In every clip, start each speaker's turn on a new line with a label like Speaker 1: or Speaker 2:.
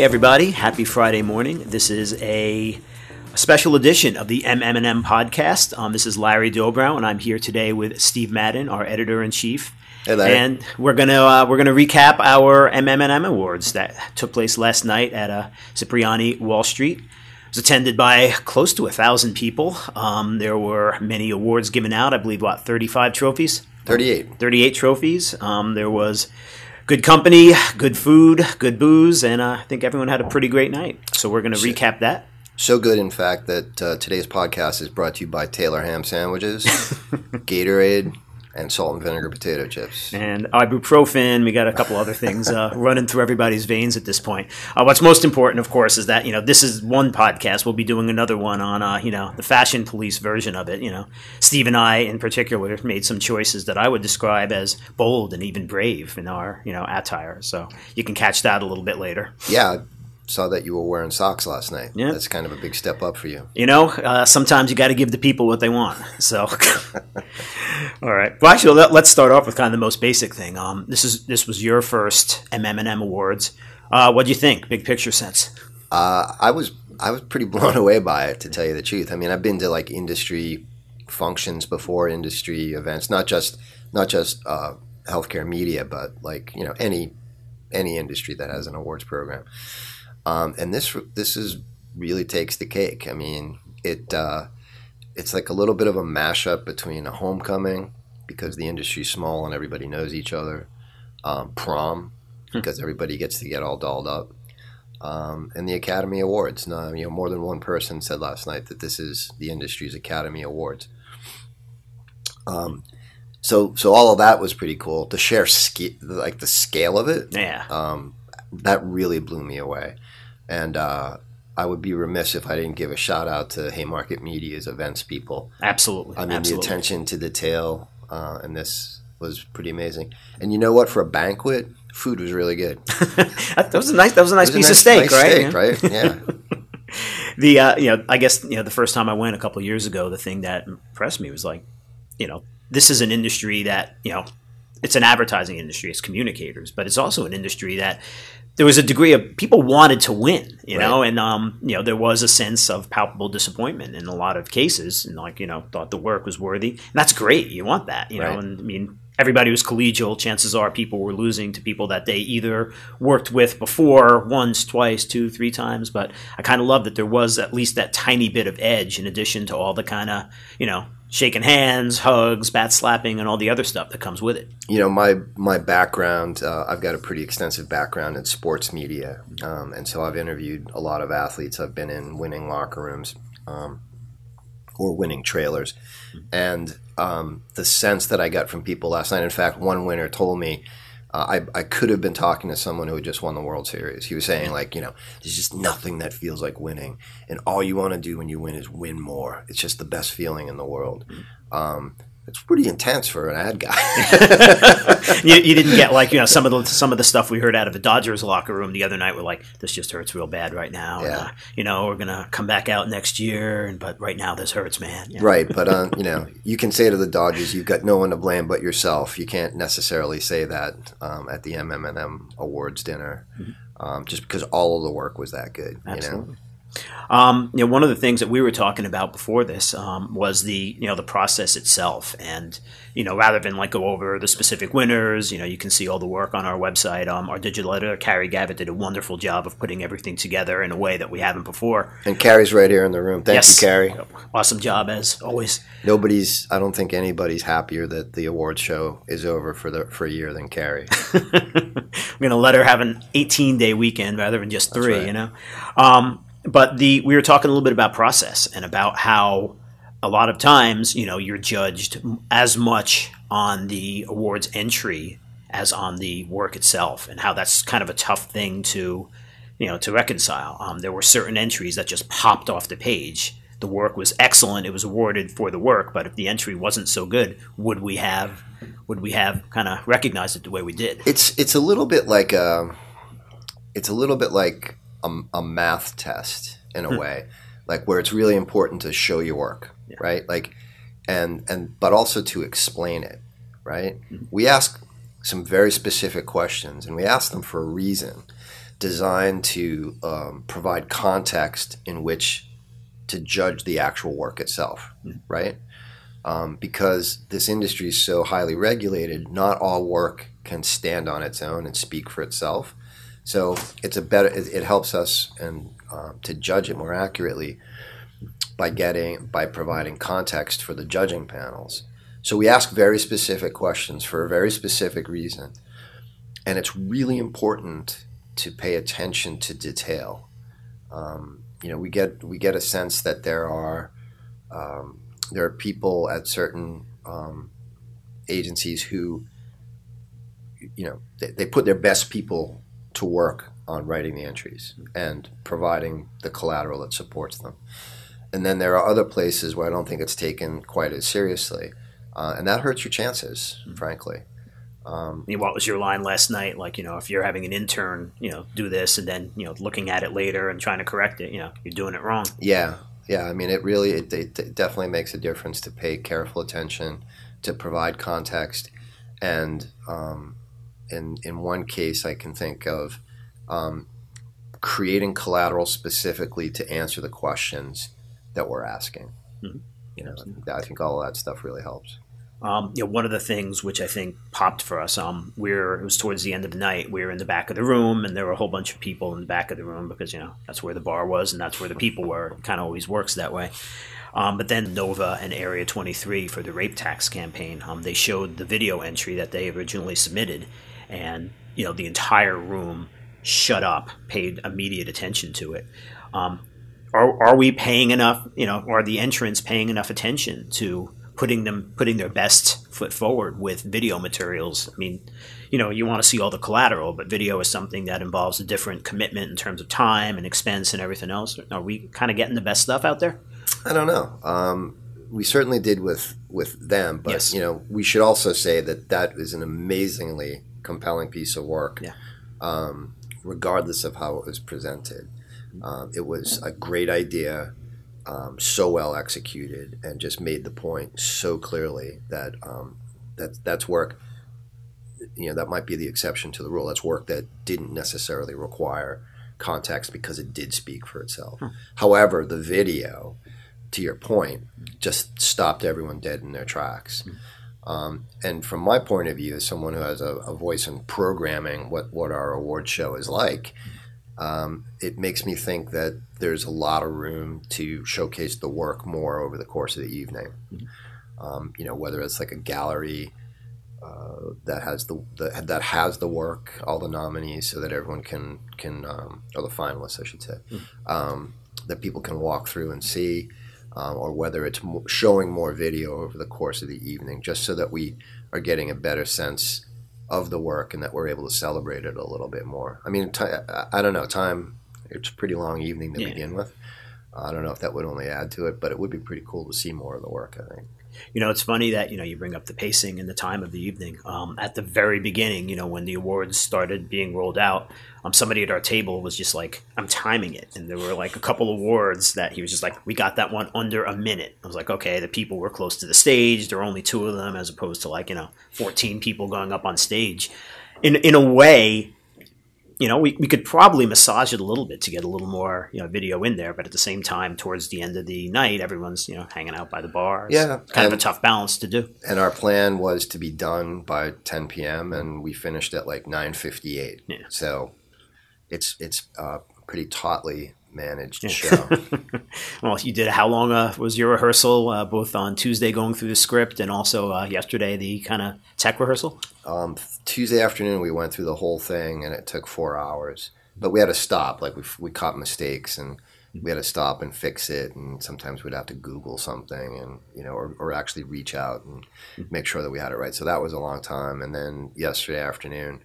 Speaker 1: Hey everybody, happy Friday morning. This is a, a special edition of the MM&M podcast. Um, this is Larry Dobrow, and I'm here today with Steve Madden, our editor in chief.
Speaker 2: Hey, Larry.
Speaker 1: And we're gonna uh, we're gonna recap our MM&M awards that took place last night at uh, Cipriani Wall Street. It was attended by close to a thousand people. Um, there were many awards given out. I believe what 35 trophies.
Speaker 2: 38.
Speaker 1: 38 trophies. Um, there was good company, good food, good booze, and uh, I think everyone had a pretty great night. So we're going to recap that.
Speaker 2: So good, in fact, that uh, today's podcast is brought to you by Taylor Ham Sandwiches, Gatorade, and salt and vinegar potato chips.
Speaker 1: And ibuprofen. We got a couple other things uh, running through everybody's veins at this point. Uh, what's most important, of course, is that you know this is one podcast. We'll be doing another one on uh, you know the fashion police version of it. You know, Steve and I, in particular, made some choices that I would describe as bold and even brave in our you know attire. So you can catch that a little bit later.
Speaker 2: Yeah, saw that you were wearing socks last night.
Speaker 1: Yeah.
Speaker 2: That's kind of a big step up for you.
Speaker 1: You know, uh, sometimes you got to give the people what they want. So, all right. Well, actually, let, us start off with kind of the most basic thing. Um, this is this was your first MM&M awards. Uh, what do you think? Big picture sense.
Speaker 2: Uh, I was I was pretty blown away by it, to tell you the truth. I mean, I've been to like industry functions before, industry events, not just not just uh, healthcare media, but like you know any any industry that has an awards program. Um, and this this is really takes the cake. I mean, it uh, it's like a little bit of a mashup between a homecoming because the industry's small and everybody knows each other, um, prom because everybody gets to get all dolled up, um, and the Academy Awards. Now, you know, more than one person said last night that this is the industry's Academy Awards. Um, so so all of that was pretty cool to share like the scale of it.
Speaker 1: Yeah.
Speaker 2: Um, that really blew me away. And uh, I would be remiss if I didn't give a shout out to Haymarket Media's events people.
Speaker 1: Absolutely.
Speaker 2: I mean,
Speaker 1: Absolutely.
Speaker 2: the attention to detail uh, in this was pretty amazing. And you know what? For a banquet, food was really good.
Speaker 1: that was a nice. That was a nice
Speaker 2: was a
Speaker 1: piece
Speaker 2: nice-
Speaker 1: of steak,
Speaker 2: nice
Speaker 1: right?
Speaker 2: steak,
Speaker 1: Yeah.
Speaker 2: right? Yeah.
Speaker 1: The uh, you know, I guess you know, the first time I went a couple of years ago, the thing that impressed me was like, you know, this is an industry that you know, it's an advertising industry, it's communicators, but it's also an industry that there was a degree of people wanted to win, you know, and um, you know, there was a sense of palpable disappointment in a lot of cases, and like you know, thought the work was worthy, and that's great. You want that, you know, and I mean. Everybody was collegial. Chances are people were losing to people that they either worked with before once, twice, two, three times. But I kind of love that there was at least that tiny bit of edge in addition to all the kind of, you know, shaking hands, hugs, bat slapping, and all the other stuff that comes with it.
Speaker 2: you know my my background uh, i've got a pretty extensive background in sports media um, and so i've interviewed a lot of athletes. I've been in winning locker rooms um, or winning trailers. And um, the sense that i got from people last night in fact one winner told me uh, I, I could have been talking to someone who had just won the World Series. He was saying, like, you know, there's just nothing that feels like winning. And all you want to do when you win is win more. It's just the best feeling in the world. Um, it's pretty intense for an ad guy.
Speaker 1: you, you didn't get like you know some of the some of the stuff we heard out of the Dodgers locker room the other night. Were like, this just hurts real bad right now. and,
Speaker 2: Yeah.
Speaker 1: uh, you know, we're gonna come back out next year, and but right now this hurts, man. Yeah.
Speaker 2: Right, but um, you know, you can say to the Dodgers, you've got no one to blame but yourself. You can't necessarily say that um, at the MMM Awards dinner, um, just because all of the work was that good. You know,
Speaker 1: Absolutely. Um, you know, one of the things that we were talking about before this um, was the you know the process itself, and you know rather than like go over the specific winners, you know you can see all the work on our website. Um, our digital editor Carrie Gavitt did a wonderful job of putting everything together in a way that we haven't before.
Speaker 2: and Carrie's right here in the room. Thank
Speaker 1: yes,
Speaker 2: you, Carrie.
Speaker 1: Awesome job as always.
Speaker 2: Nobody's. I don't think anybody's happier that the awards show is over for the for a year than Carrie.
Speaker 1: I'm going to let her have an 18 day weekend rather than just three,
Speaker 2: right.
Speaker 1: you know. Um, but the we were talking a little bit about process and about how a lot of times, you know, you're judged as much on the awards entry as on the work itself, and how that's kind of a tough thing to, you know, to reconcile. Um, there were certain entries that just popped off the page. The work was excellent; it was awarded for the work. But if the entry wasn't so good, would we have, would we have kind of recognized it the way we did?
Speaker 2: It's it's a little bit like a, it's a little bit like a, a math test in a way, like where it's really important to show your work, right? Like, and and but also to explain it, right? We ask some very specific questions, and we ask them for a reason. designed to um, provide context in which to judge the actual work itself, right? Um, because this industry is so highly regulated, not all work can stand on its own and speak for itself. So it's a better. It, it helps us and um, to judge it more accurately by getting by providing context for the judging panels. So we ask very specific questions for a very specific reason, and it's really important to pay attention to detail. Um, you know, we get we get a sense that there are um, there are people at certain um, agencies who, you know, they, they put their best people to work on writing the entries and providing the collateral that supports them. And then there are other places where I don't think it's taken quite as seriously, uh, and that hurts your chances, frankly.
Speaker 1: Um, I mean, what was your line last night? Like, you know, if you're having an intern, you know, do this, and then you know, looking at it later and trying to correct it, you know, you're doing it wrong.
Speaker 2: Yeah, yeah. I mean, it really, it, it definitely makes a difference to pay careful attention, to provide context, and um, in in one case, I can think of um, creating collateral specifically to answer the questions that we're asking. Mm-hmm. You know, I think all that stuff really helps.
Speaker 1: Um, you know, one of the things which I think popped for us, um, we're it was towards the end of the night. We were in the back of the room, and there were a whole bunch of people in the back of the room because you know that's where the bar was and that's where the people were. It kind of always works that way. Um, but then Nova and Area 23 for the rape tax campaign, um, they showed the video entry that they originally submitted, and you know the entire room shut up, paid immediate attention to it. Um, are, are we paying enough? You know, are the entrants paying enough attention to putting them putting their best foot forward with video materials. I mean, you know, you want to see all the collateral, but video is something that involves a different commitment in terms of time and expense and everything else. Are we kind of getting the best stuff out there?
Speaker 2: I don't know. Um, we certainly did with with them, but yes. you know, we should also say that that is an amazingly compelling piece of work,
Speaker 1: yeah.
Speaker 2: um, regardless of how it was presented. Um, it was a great idea um, so well executed and just made the point so clearly that um, that that's work. You know that might be the exception to the rule. That's work that didn't necessarily require context because it did speak for itself. Hmm. However, the video, to your point, just stopped everyone dead in their tracks. Hmm. Um, and from my point of view, as someone who has a, a, voice in programming what, what our award show is like, um, it makes me think that there's a lot of room to showcase the work more over the course of the evening. Mm-hmm. Um, you know, whether it's like a gallery uh, that has the, the, that has the work, all the nominees, so that everyone can can um, or the finalists, I should say, mm-hmm. that people can walk through and see, um, or whether it's showing more video over the course of the evening, just so that we are getting a better sense of the work and that we're able to celebrate it a little bit more. I mean, t- I don't know, time, it's a pretty long evening to yeah. begin with. I don't know if that would only add to it, but it would be pretty cool to see more of the work, I think.
Speaker 1: You know, it's funny that, you know, you bring up the pacing and the time of the evening. Um, at the very beginning, you know, when the awards started being rolled out, um, somebody at our table was just like, I'm timing it. And there were like a couple awards that he was just like, we got that one under a minute. I was like, okay, the people were close to the stage. There were only two of them as opposed to like, you know, 14 people going up on stage. In, in a way, you know, we, we could probably massage it a little bit to get a little more, you know, video in there. But at the same time, towards the end of the night, everyone's, you know, hanging out by the bar. It's
Speaker 2: yeah.
Speaker 1: Kind and, of a tough balance to do.
Speaker 2: And our plan was to be done by 10 p.m. and we finished at like 9.58.
Speaker 1: Yeah.
Speaker 2: So it's, it's uh, pretty tautly managed yeah. show.
Speaker 1: well, you did. How long uh, was your rehearsal? Uh, both on Tuesday, going through the script, and also uh, yesterday, the kind of tech rehearsal.
Speaker 2: Um, Tuesday afternoon, we went through the whole thing, and it took four hours. But we had to stop. Like we we caught mistakes, and we had to stop and fix it. And sometimes we'd have to Google something, and you know, or, or actually reach out and make sure that we had it right. So that was a long time. And then yesterday afternoon,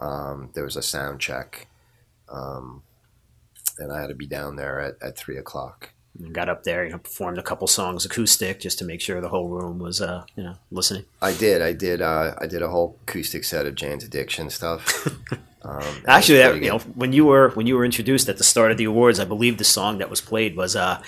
Speaker 2: um, there was a sound check. Um, and I had to be down there at, at three o'clock.
Speaker 1: Got up there, you know, performed a couple songs acoustic just to make sure the whole room was, uh, you know, listening.
Speaker 2: I did. I did. Uh, I did a whole acoustic set of Jane's Addiction stuff.
Speaker 1: um, Actually, that, you know, when you were when you were introduced at the start of the awards, I believe the song that was played was uh,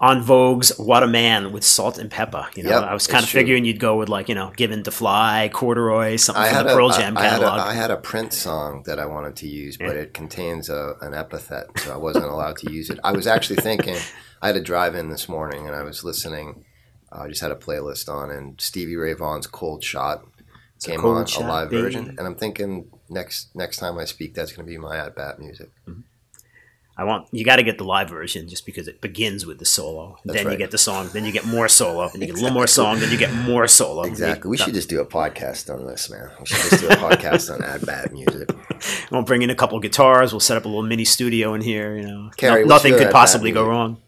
Speaker 1: En Vogue's "What a Man" with Salt-N-Pepa. You know,
Speaker 2: Yep,
Speaker 1: I was kind of
Speaker 2: true.
Speaker 1: figuring you'd go with like you know, "Given to Fly," "Corduroy," something
Speaker 2: I
Speaker 1: from the
Speaker 2: a,
Speaker 1: Pearl
Speaker 2: I-
Speaker 1: Jam
Speaker 2: I had a,
Speaker 1: catalog.
Speaker 2: I had a Prince song that I wanted to use, but it contains a, an epithet, so I wasn't allowed to use it. I was actually thinking, I had a drive in this morning and I was listening. Uh, I just had a playlist on, and Stevie Ray Vaughan's "Cold Shot" came
Speaker 1: Cold
Speaker 2: on,
Speaker 1: Shot,
Speaker 2: a live
Speaker 1: baby.
Speaker 2: version, and I'm thinking next next time I speak, that's going to be my at bat music. Mm-hmm.
Speaker 1: I want you got to get the live version just because it begins with the solo.
Speaker 2: That's
Speaker 1: then you get the song, then you get more solo, then you get a little more song, then you get more solo.
Speaker 2: Exactly. We
Speaker 1: You-
Speaker 2: should just do a podcast on this, man. We should just do a podcast on ad bat music.
Speaker 1: We'll bring in a couple guitars. We'll set up a little mini studio in here. You know,
Speaker 2: Carrie,
Speaker 1: No- nothing could possibly go wrong.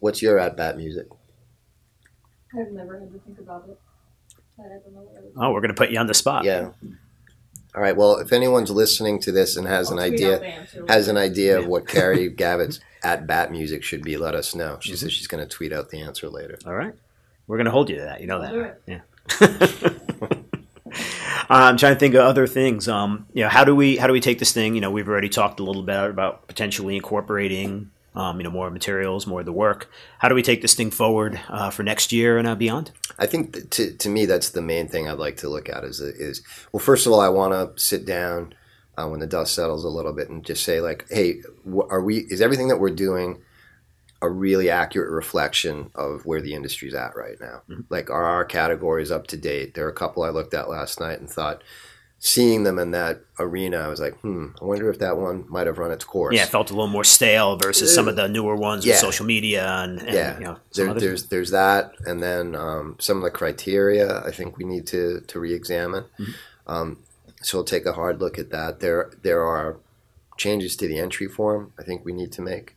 Speaker 2: What's your ad bat music?
Speaker 3: I've never had to think about it. I don't know what.
Speaker 1: Oh, we're gonna put you on the spot.
Speaker 2: Yeah. All right. Well, if anyone's listening to this and has an
Speaker 3: I'll tweet
Speaker 2: idea,
Speaker 3: out the answer.
Speaker 2: has an idea of what Carrie Gavitt's at bat music should be, let us know. She says she's going to tweet out the answer later.
Speaker 1: All right, we're gonna hold you to that. You know that.
Speaker 3: it.
Speaker 1: Yeah. I'm trying to think of other things. Um, you know, how do we how do we take this thing? You know, we've already talked a little bit about potentially incorporating, um, you know, more materials, more of the work. How do we take this thing forward uh, for next year and uh, beyond?
Speaker 2: I think to, to me, that's the main thing I'd like to look at is, is well, first of all, I want to sit down uh, when the dust settles a little bit and just say like, hey, are we, is everything that we're doing a really accurate reflection of where the industry's at right now? Like, are our categories up to date? There are a couple I looked at last night and thought, seeing them in that arena, I was like, hmm, I wonder if that one might have run its course.
Speaker 1: Yeah, it felt a little more stale versus some of the newer ones with social media and, and
Speaker 2: yeah,
Speaker 1: you know,
Speaker 2: there, there's there's that, and then um, some of the criteria I think we need to to reexamine.
Speaker 1: Mm-hmm.
Speaker 2: Um, so we'll take a hard look at that. There there are changes to the entry form I think we need to make.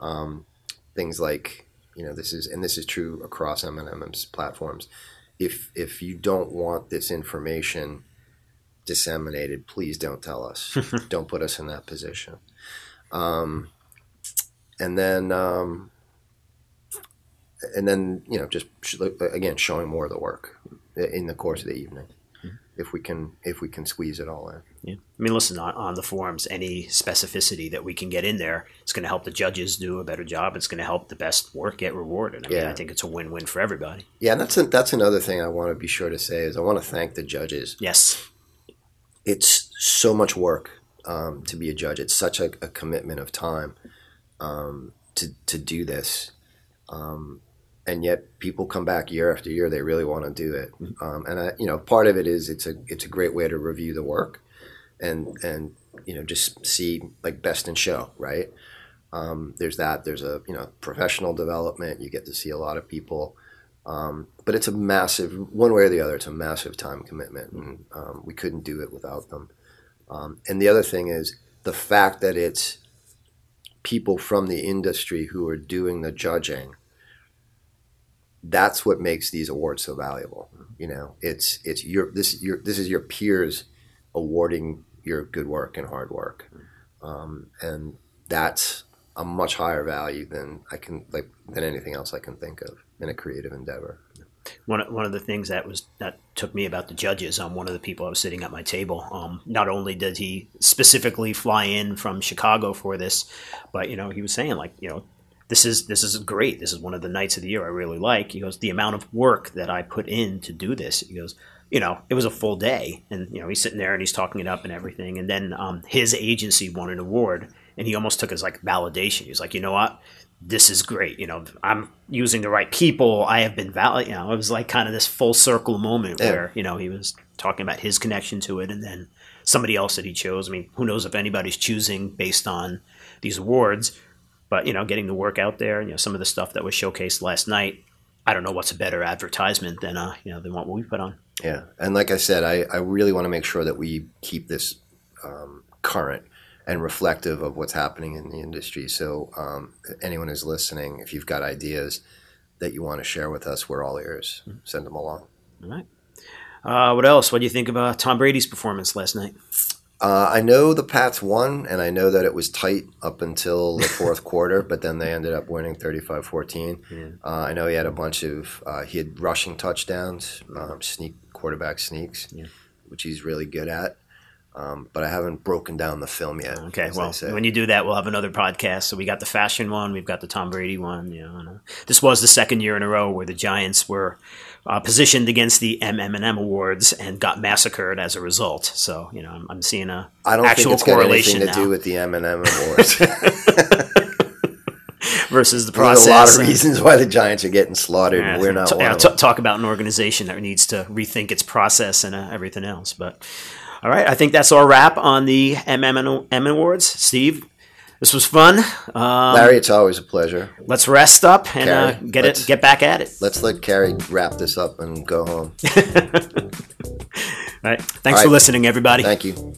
Speaker 2: Um, things like you know this is and this is true across M&M's platforms. If if you don't want this information disseminated, please don't tell us. don't put us in that position. Um, and then um, and then you know just sh- again showing more of the work in the course of the evening if we can if we can squeeze it all in
Speaker 1: Yeah. I mean, listen, on, on the forums, any specificity that we can get in there, it's going to help the judges do a better job. It's going to help the best work get rewarded. I mean,
Speaker 2: Yeah.
Speaker 1: I think it's a win-win for everybody.
Speaker 2: yeah and that's a, that's another thing i want to be sure to say is i want to thank the judges
Speaker 1: Yes.
Speaker 2: It's so much work um, to be a judge. It's such a, a commitment of time um, to, to do this. Um, and yet people come back year after year they really want to do it. Um, and I, you know part of it is it's a it's a great way to review the work and and you know just see like best in show right? Um, there's that there's a you know professional development. You get to see a lot of people um, but it's a massive one way or the other it's a massive time commitment. And um, we couldn't do it without them. Um, and the other thing is the fact that it's people from the industry who are doing the judging that's what makes these awards so valuable. You know it's it's your this your this is your peers awarding your good work and hard work. Um, and that's a much higher value than I can like than anything else I can think of in a creative endeavor.
Speaker 1: One of, one of the things that was that took me about the judges. Um, one of the people I was sitting at my table. Um, not only did he specifically fly in from Chicago for this, but you know he was saying like you know this is this is great. This is one of the nights of the year I really like. He goes the amount of work that I put in to do this. He goes you know it was a full day, and you know he's sitting there and he's talking it up and everything. And then um, his agency won an award, and he almost took as like validation. He was like, you know what, this is great. You know, I'm using the right people. I have been valid. You know, it was like kind of this full circle moment
Speaker 2: Yeah.
Speaker 1: where you know he was talking about his connection to it, and then somebody else that he chose. I mean, who knows if anybody's choosing based on these awards, but you know, getting the work out there. You know, some of the stuff that was showcased last night. I don't know what's a better advertisement than uh, you know than what we put on.
Speaker 2: Yeah, and like I said, I, I really want to make sure that we keep this um, current and reflective of what's happening in the industry. So um, anyone who's listening, if you've got ideas that you want to share with us, we're all ears. Send them along.
Speaker 1: All right. Uh, what else? What do you think about Tom Brady's performance last night?
Speaker 2: Uh, I know the Pats won, and I know that it was tight up until the fourth quarter, but then they ended up winning 35 14. Uh, I know he had a bunch of, uh, he had rushing touchdowns, um, sneak quarterback sneaks,
Speaker 1: Yeah.
Speaker 2: which he's really good at. Um, but I haven't broken down the film yet.
Speaker 1: Okay, well, when you do that, we'll have another podcast. So we got the fashion one, we've got the Tom Brady one. You know, and, uh, this was the second year in a row where the Giants were uh, positioned against the MM&M awards and got massacred as a result. So you know, I'm, I'm seeing a
Speaker 2: I don't
Speaker 1: actual
Speaker 2: think it's got
Speaker 1: correlation
Speaker 2: anything to
Speaker 1: now
Speaker 2: do with the M and M awards.
Speaker 1: versus the process.
Speaker 2: There's a lot of
Speaker 1: and-
Speaker 2: reasons why the Giants are getting slaughtered,
Speaker 1: Yeah,
Speaker 2: and we're not
Speaker 1: t- yeah, t- talk about an organization that needs to rethink its process and uh, everything else. But all right, I think that's our wrap on the MM Awards. Steve, this was fun. Um,
Speaker 2: Larry, it's always a pleasure.
Speaker 1: let's rest up and uh, get it, get back at it.
Speaker 2: Let's let Carrie wrap this up and go home.
Speaker 1: All right, thanks
Speaker 2: All
Speaker 1: for listening, everybody.
Speaker 2: Thank you.